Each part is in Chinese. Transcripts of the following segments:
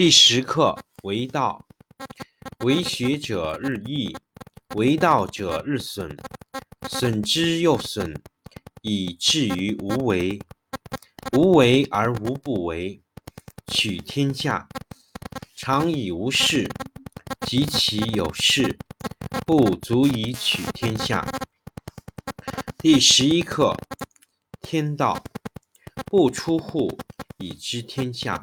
第十课为道，为学者日益，为道者日损，损之又损，以至于无为。无为而无不为，取天下常以无事，及其有事，不足以取天下。第十一课天道，不出户，以知天下。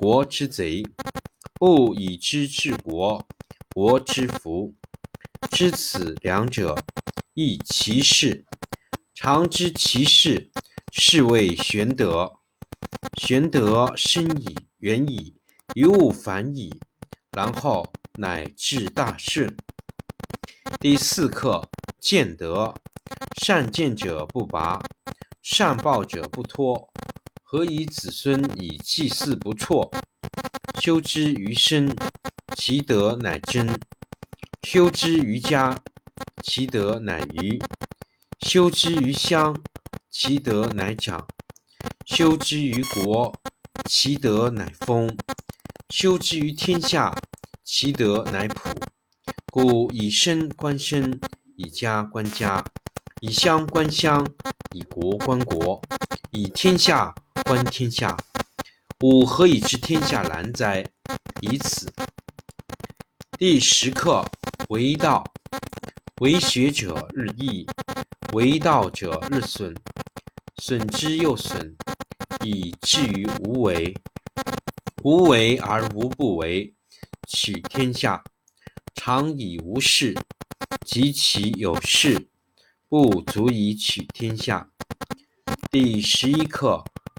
国之贼，不以知治国，国之福。知此两者，亦其事。常知其事，是谓玄德。玄德深矣，远矣，于物反矣，然后乃至大顺。第四课见德。善见者不拔，善抱者不脱。何以子孙以祭祀不辍？修之于身，其德乃真；修之于家，其德乃余；修之于乡，其德乃长；修之于国，其德乃丰；修之于天下，其德乃普。故以身观身，以家观家，以乡观乡，以国观国，以天下。观天下，吾何以知天下难哉？以此。第十课为道，为学者日益，为道者日损，损之又损，以至于无为。无为而无不为，取天下常以无事，及其有事，不足以取天下。第十一课。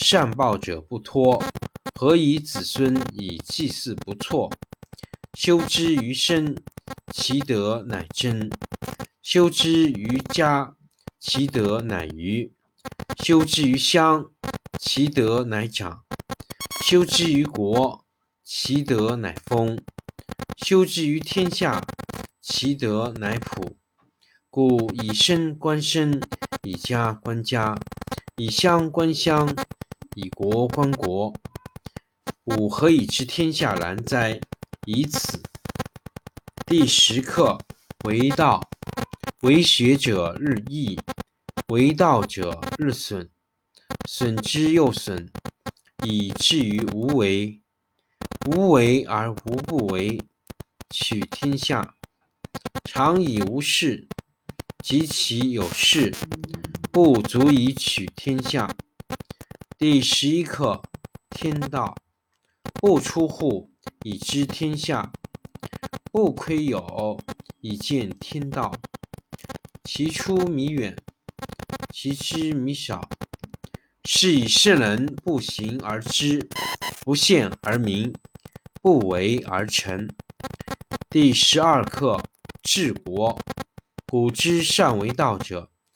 善抱者不脱，何以子孙以祭祀不辍？修之于身，其德乃真；修之于家，其德乃余；修之于乡，其德乃长；修之于国，其德乃丰；修之于天下，其德乃普。故以身观身，以家观家，以乡观乡。以国观国，吾何以知天下然哉？以此。第十课为道，为学者日益，为道者日损，损之又损，以至于无为。无为而无不为，取天下常以无事，及其有事，不足以取天下。第十一课天道，不出户，以知天下；不窥有，以见天道。其出弥远，其知弥少。是以圣人不行而知，不见而明，不为而成。第十二课治国。古之善为道者，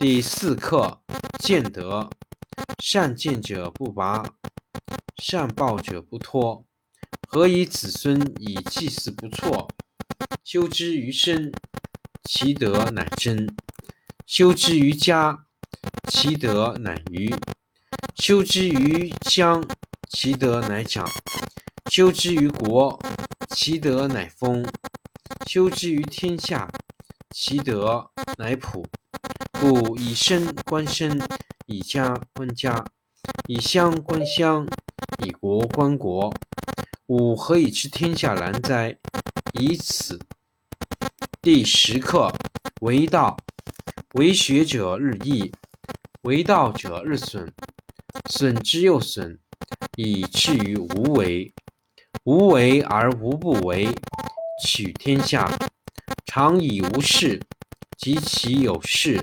第四课：见德。善见者不拔，善抱者不脱。何以子孙以祭祀不辍？修之于身，其德乃真；修之于家，其德乃余；修之于乡，其德乃长；修之于国，其德乃丰；修之于天下，其德乃普。故以身观身，以家观家，以乡观乡，以国观国。吾何以知天下然哉？以此。第十课：为道，为学者日益，为道者日损，损之又损，以至于无为。无为而无不为，取天下常以无事，及其有事，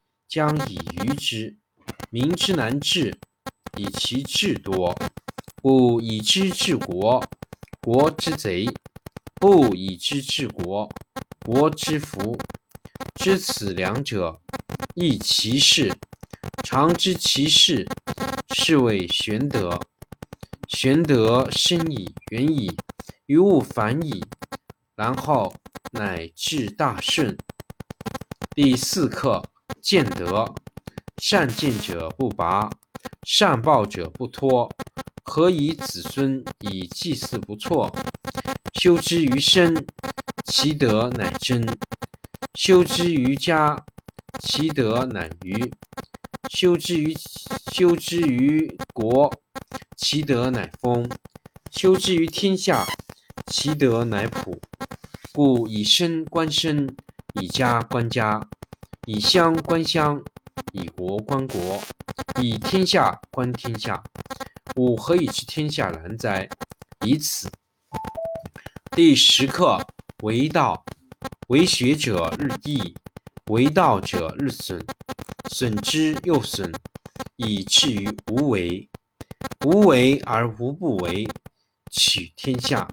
将以愚之。民之难治，以其智多。故以知治国。国之贼，不以知治国，国之福。知此两者，亦其事。常知其事，是谓玄德。玄德深矣，远矣，于物反矣，然后乃至大顺。第四课：见德。善见者不拔，善抱者不脱。何以子孙以祭祀不辍？修之于身，其德乃真；修之于家，其德乃余；修之于修之于国，其德乃丰；修之于天下，其德乃普。故以身观身，以家观家，以乡观乡，以国观国，以天下观天下。吾何以知天下然哉？以此。第十课：为道，为学者日益，为道者日损，损之又损，以至于无为。无为而无不为，取天下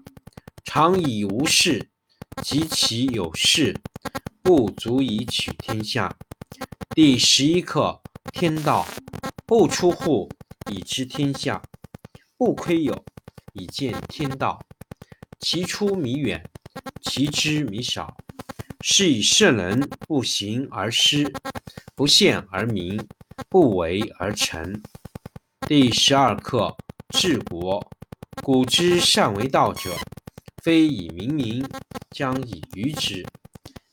常以无事，及其有事，不足以取天下。第十一课：天道，不出户。以知天下，不窥有，以见天道。其出弥远，其知弥少。是以圣人不行而失，不见而明，不为而成。第十二课：治国。古之善为道者，非以明民，将以愚之。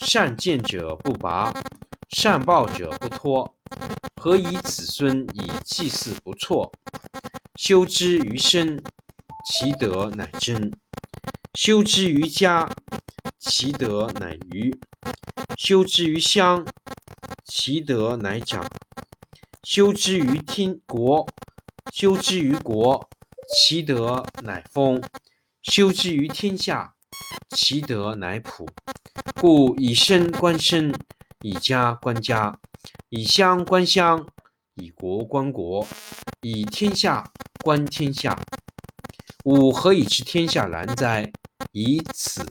善见者不拔，善抱者不脱。何以子孙以祭祀不辍？修之于身，其德乃真；修之于家，其德乃余；修之于乡，其德乃长；修之于天国，修之于国，其德乃丰；修之于天下，其德乃普。故以身观身，以家观家。以乡观乡，以国观国，以天下观天下。吾何以知天下然哉？以此。